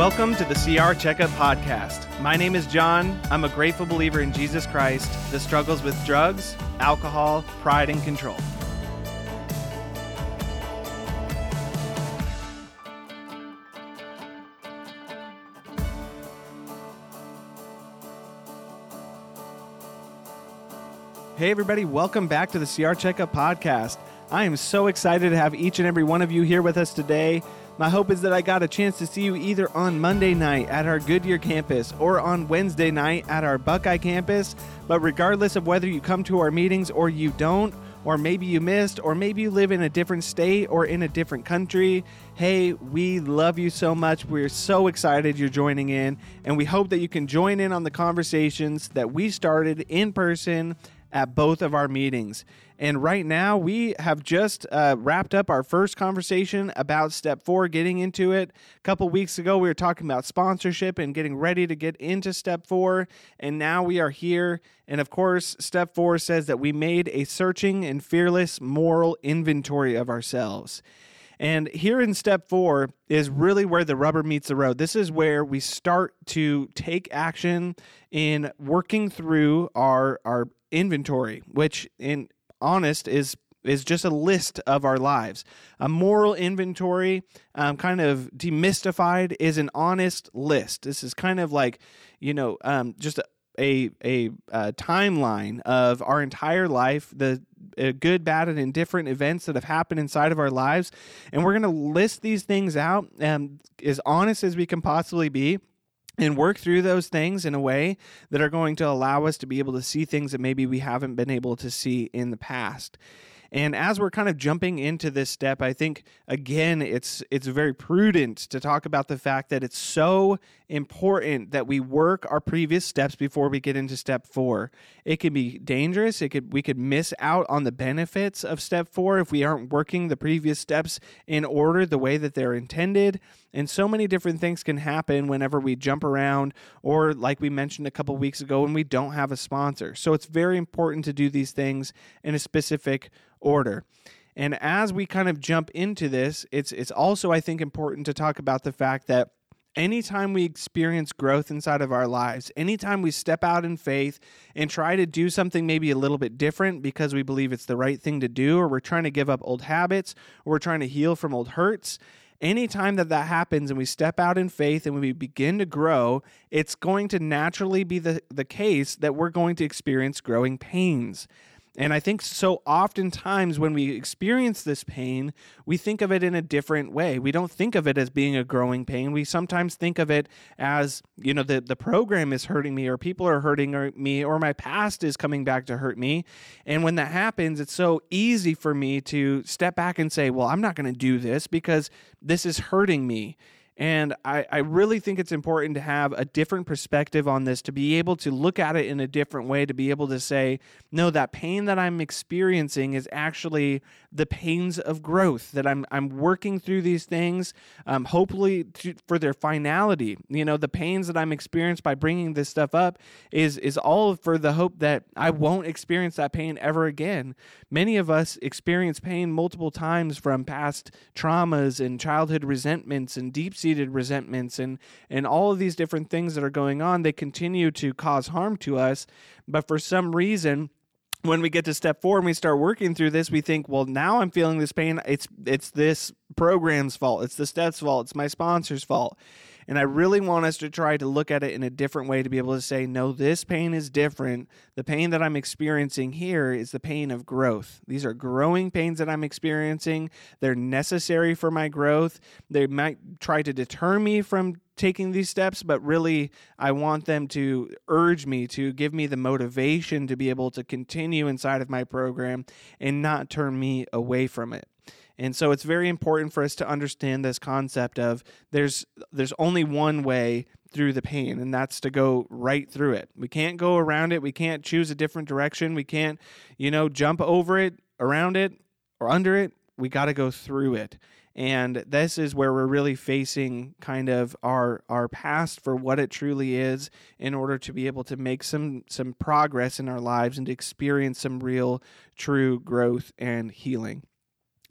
Welcome to the CR Checkup Podcast. My name is John. I'm a grateful believer in Jesus Christ that struggles with drugs, alcohol, pride, and control. Hey, everybody, welcome back to the CR Checkup Podcast. I am so excited to have each and every one of you here with us today. My hope is that I got a chance to see you either on Monday night at our Goodyear campus or on Wednesday night at our Buckeye campus. But regardless of whether you come to our meetings or you don't, or maybe you missed, or maybe you live in a different state or in a different country. Hey, we love you so much. We're so excited you're joining in, and we hope that you can join in on the conversations that we started in person at both of our meetings. And right now, we have just uh, wrapped up our first conversation about step four, getting into it. A couple weeks ago, we were talking about sponsorship and getting ready to get into step four. And now we are here. And of course, step four says that we made a searching and fearless moral inventory of ourselves. And here in step four is really where the rubber meets the road. This is where we start to take action in working through our, our inventory, which in honest is is just a list of our lives. A moral inventory, um, kind of demystified, is an honest list. This is kind of like, you know, um, just a, a, a, a, timeline of our entire life, the uh, good, bad, and indifferent events that have happened inside of our lives. And we're going to list these things out um, as honest as we can possibly be and work through those things in a way that are going to allow us to be able to see things that maybe we haven't been able to see in the past. And as we're kind of jumping into this step, I think again it's it's very prudent to talk about the fact that it's so important that we work our previous steps before we get into step 4. It can be dangerous. It could we could miss out on the benefits of step 4 if we aren't working the previous steps in order the way that they're intended. And so many different things can happen whenever we jump around, or like we mentioned a couple weeks ago, when we don't have a sponsor. So it's very important to do these things in a specific order. And as we kind of jump into this, it's it's also I think important to talk about the fact that anytime we experience growth inside of our lives, anytime we step out in faith and try to do something maybe a little bit different because we believe it's the right thing to do, or we're trying to give up old habits, or we're trying to heal from old hurts, anytime that that happens and we step out in faith and we begin to grow, it's going to naturally be the, the case that we're going to experience growing pains. And I think so oftentimes when we experience this pain, we think of it in a different way. We don't think of it as being a growing pain. We sometimes think of it as, you know, the, the program is hurting me or people are hurting me or my past is coming back to hurt me. And when that happens, it's so easy for me to step back and say, well, I'm not going to do this because this is hurting me. And I, I really think it's important to have a different perspective on this, to be able to look at it in a different way, to be able to say, no, that pain that I'm experiencing is actually the pains of growth, that I'm, I'm working through these things, um, hopefully to, for their finality. You know, the pains that I'm experienced by bringing this stuff up is, is all for the hope that I won't experience that pain ever again. Many of us experience pain multiple times from past traumas and childhood resentments and deep seated seated resentments and and all of these different things that are going on they continue to cause harm to us but for some reason when we get to step four and we start working through this, we think, well, now I'm feeling this pain. It's it's this program's fault. It's the steps fault. It's my sponsor's fault. And I really want us to try to look at it in a different way to be able to say, no, this pain is different. The pain that I'm experiencing here is the pain of growth. These are growing pains that I'm experiencing. They're necessary for my growth. They might try to deter me from taking these steps, but really I want them to urge me to give me the motivation to be able to continue inside of my program and not turn me away from it. And so it's very important for us to understand this concept of there's there's only one way through the pain and that's to go right through it. We can't go around it. We can't choose a different direction. We can't, you know, jump over it, around it, or under it. We got to go through it. And this is where we're really facing kind of our our past for what it truly is in order to be able to make some some progress in our lives and to experience some real true growth and healing.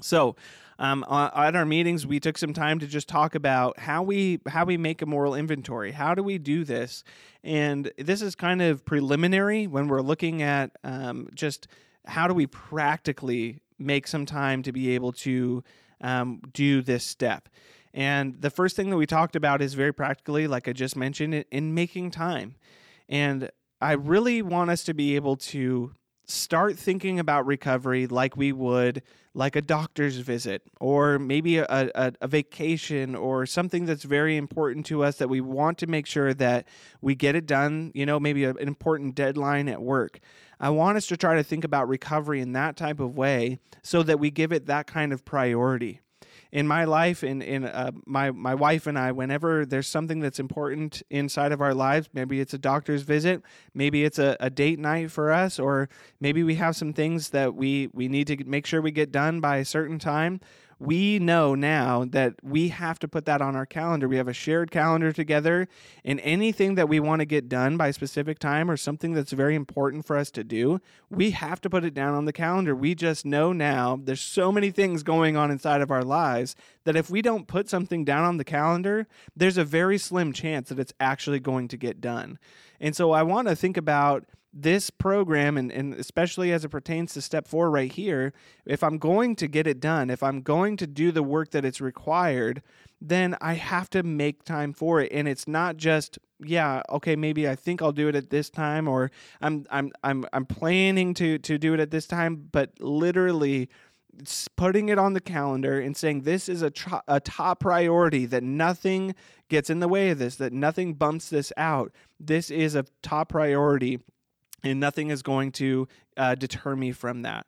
So, um, at our meetings, we took some time to just talk about how we how we make a moral inventory. How do we do this? And this is kind of preliminary when we're looking at um, just how do we practically make some time to be able to um, do this step. And the first thing that we talked about is very practically, like I just mentioned, in making time. And I really want us to be able to start thinking about recovery like we would like a doctor's visit or maybe a, a, a, vacation or something that's very important to us that we want to make sure that we get it done you know maybe an important deadline at work. I want us to try to think about recovery in that type of way so that we give it that kind of priority in my life in in uh, my my wife and I whenever there's something that's important inside of our lives maybe it's a doctor's visit maybe it's a, a date night for us or maybe we have some things that we we need to make sure we get done by a certain time we know now that we have to put that on our calendar. We have a shared calendar together, and anything that we want to get done by a specific time or something that's very important for us to do, we have to put it down on the calendar. We just know now there's so many things going on inside of our lives that if we don't put something down on the calendar, there's a very slim chance that it's actually going to get done. And so I want to think about this program and, and especially as it pertains to step four right here if i'm going to get it done if i'm going to do the work that it's required then i have to make time for it. And it's not just yeah okay maybe i think i'll do it at this time or i'm i'm i'm, I'm planning to to do it at this time but literally putting it on the calendar and saying this is a, a top priority that nothing gets in the way of this that nothing bumps this out. This is a top priority and nothing is going to uh, deter me from that.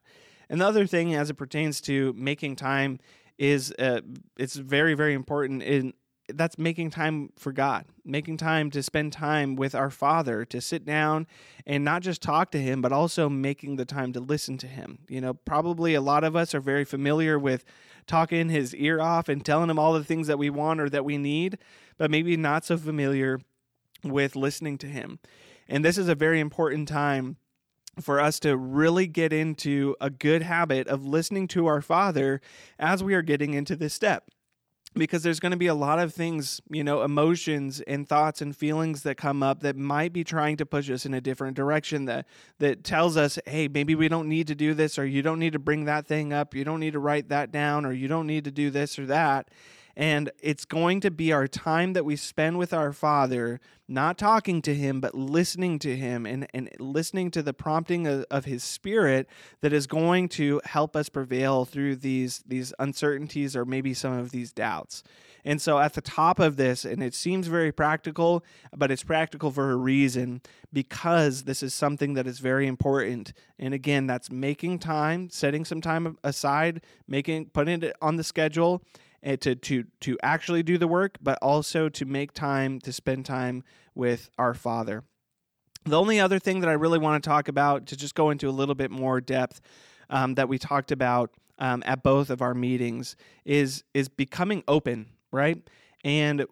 Another thing, as it pertains to making time, is uh, it's very very important in that's making time for God, making time to spend time with our Father, to sit down and not just talk to Him, but also making the time to listen to Him. You know, probably a lot of us are very familiar with talking His ear off and telling Him all the things that we want or that we need, but maybe not so familiar with listening to Him. And this is a very important time for us to really get into a good habit of listening to our Father as we are getting into this step. Because there's going to be a lot of things, you know, emotions and thoughts and feelings that come up that might be trying to push us in a different direction that that tells us, hey, maybe we don't need to do this, or you don't need to bring that thing up, you don't need to write that down, or you don't need to do this or that. And it's going to be our time that we spend with our Father, not talking to Him, but listening to Him and, and listening to the prompting of, of His Spirit that is going to help us prevail through these, these uncertainties or maybe some of these doubts. And so at the top of this, and it seems very practical, but it's practical for a reason because this is something that is very important. And again, that's making time, setting some time aside, making putting it on the schedule to to to actually do the work, but also to make time to spend time with our Father. The only other thing that I really want to talk about, to just go into a little bit more depth, um, that we talked about um, at both of our meetings, is is becoming open, right? And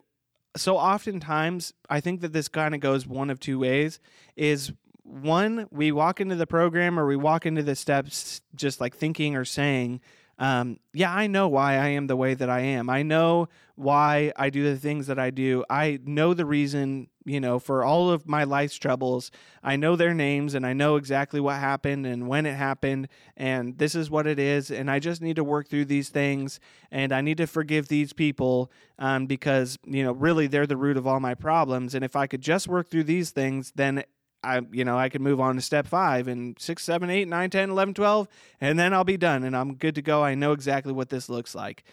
so oftentimes, I think that this kind of goes one of two ways: is one, we walk into the program or we walk into the steps just like thinking or saying, um, yeah, I know why I am the way that I am. I know why I do the things that I do. I know the reason, you know, for all of my life's troubles. I know their names and I know exactly what happened and when it happened. And this is what it is. And I just need to work through these things and I need to forgive these people um, because, you know, really they're the root of all my problems. And if I could just work through these things, then I you know I can move on to step five and six, seven, eight, nine, 10, 11, 12, and then I'll be done and I'm good to go. I know exactly what this looks like.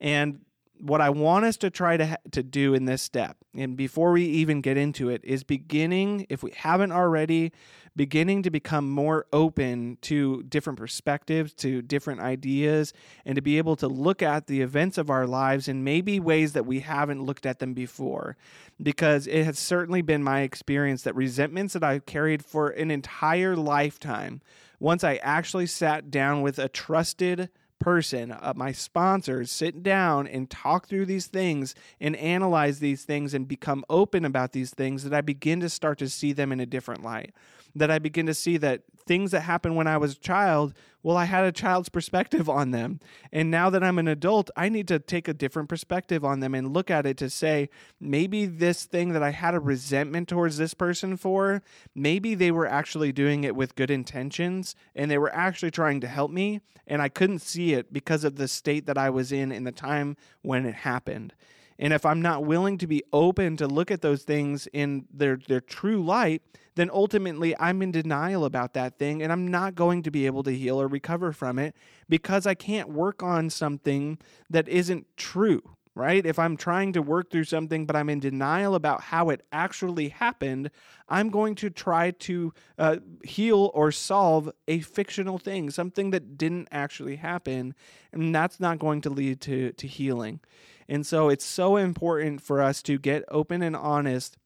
And what I want us to try to ha- to do in this step, and before we even get into it, is beginning, if we haven't already, beginning to become more open to different perspectives, to different ideas, and to be able to look at the events of our lives in maybe ways that we haven't looked at them before. Because it has certainly been my experience that resentments that I've carried for an entire lifetime, once I actually sat down with a trusted person, uh, my sponsors, sit down and talk through these things and analyze these things and become open about these things, that I begin to start to see them in a different light. That I begin to see that things that happened when I was a child well, I had a child's perspective on them. And now that I'm an adult, I need to take a different perspective on them and look at it to say, maybe this thing that I had a resentment towards this person for, maybe they were actually doing it with good intentions and they were actually trying to help me. And I couldn't see it because of the state that I was in in the time when it happened. And if I'm not willing to be open to look at those things in their, their true light, then ultimately I'm in denial about that thing and I'm not going to be able to heal or recover from it because I can't work on something that isn't true, right? If I'm trying to work through something but I'm in denial about how it actually happened, I'm going to try to uh, heal or solve a fictional thing, something that didn't actually happen, and that's not going to lead to, to healing. And so it's so important for us to get open and honest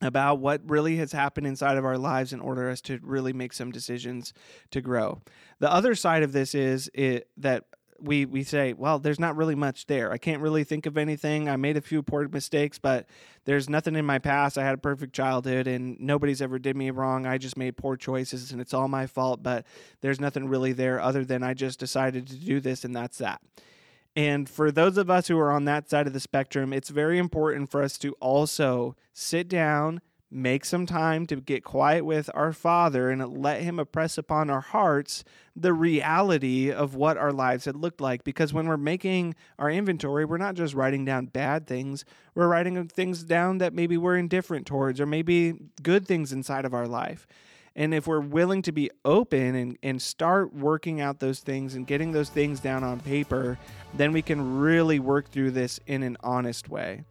about what really has happened inside of our lives in order us to really make some decisions to grow. The other side of this is it, that we we say, well, there's not really much there. I can't really think of anything. I made a few poor mistakes, but there's nothing in my past. I had a perfect childhood and nobody's ever did me wrong. I just made poor choices and it's all my fault, but there's nothing really there other than I just decided to do this and that's that. And for those of us who are on that side of the spectrum, it's very important for us to also sit down, make some time to get quiet with our Father and let Him impress upon our hearts the reality of what our lives had looked like. Because when we're making our inventory, we're not just writing down bad things, we're writing things down that maybe we're indifferent towards or maybe good things inside of our life. And if we're willing to be open and, and start working out those things and getting those things down on paper, then we can really work through this in an honest way.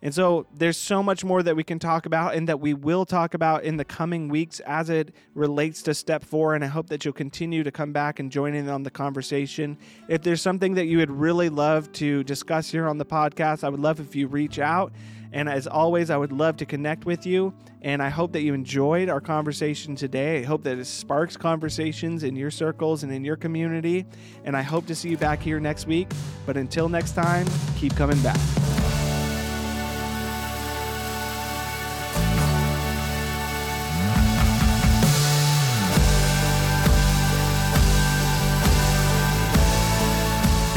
And so there's so much more that we can talk about and that we will talk about in the coming weeks as it relates to step four. And I hope that you'll continue to come back and join in on the conversation. If there's something that you would really love to discuss here on the podcast, I would love if you reach out. And as always, I would love to connect with you. And I hope that you enjoyed our conversation today. I hope that it sparks conversations in your circles and in your community. And I hope to see you back here next week. But until next time, keep coming back.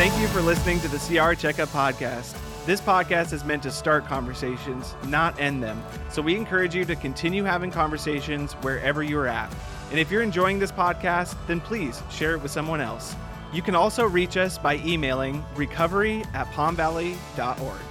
Thank you for listening to the CR Checkup Podcast. This podcast is meant to start conversations, not end them. So we encourage you to continue having conversations wherever you are at. And if you're enjoying this podcast, then please share it with someone else. You can also reach us by emailing recovery at palmvalley.org.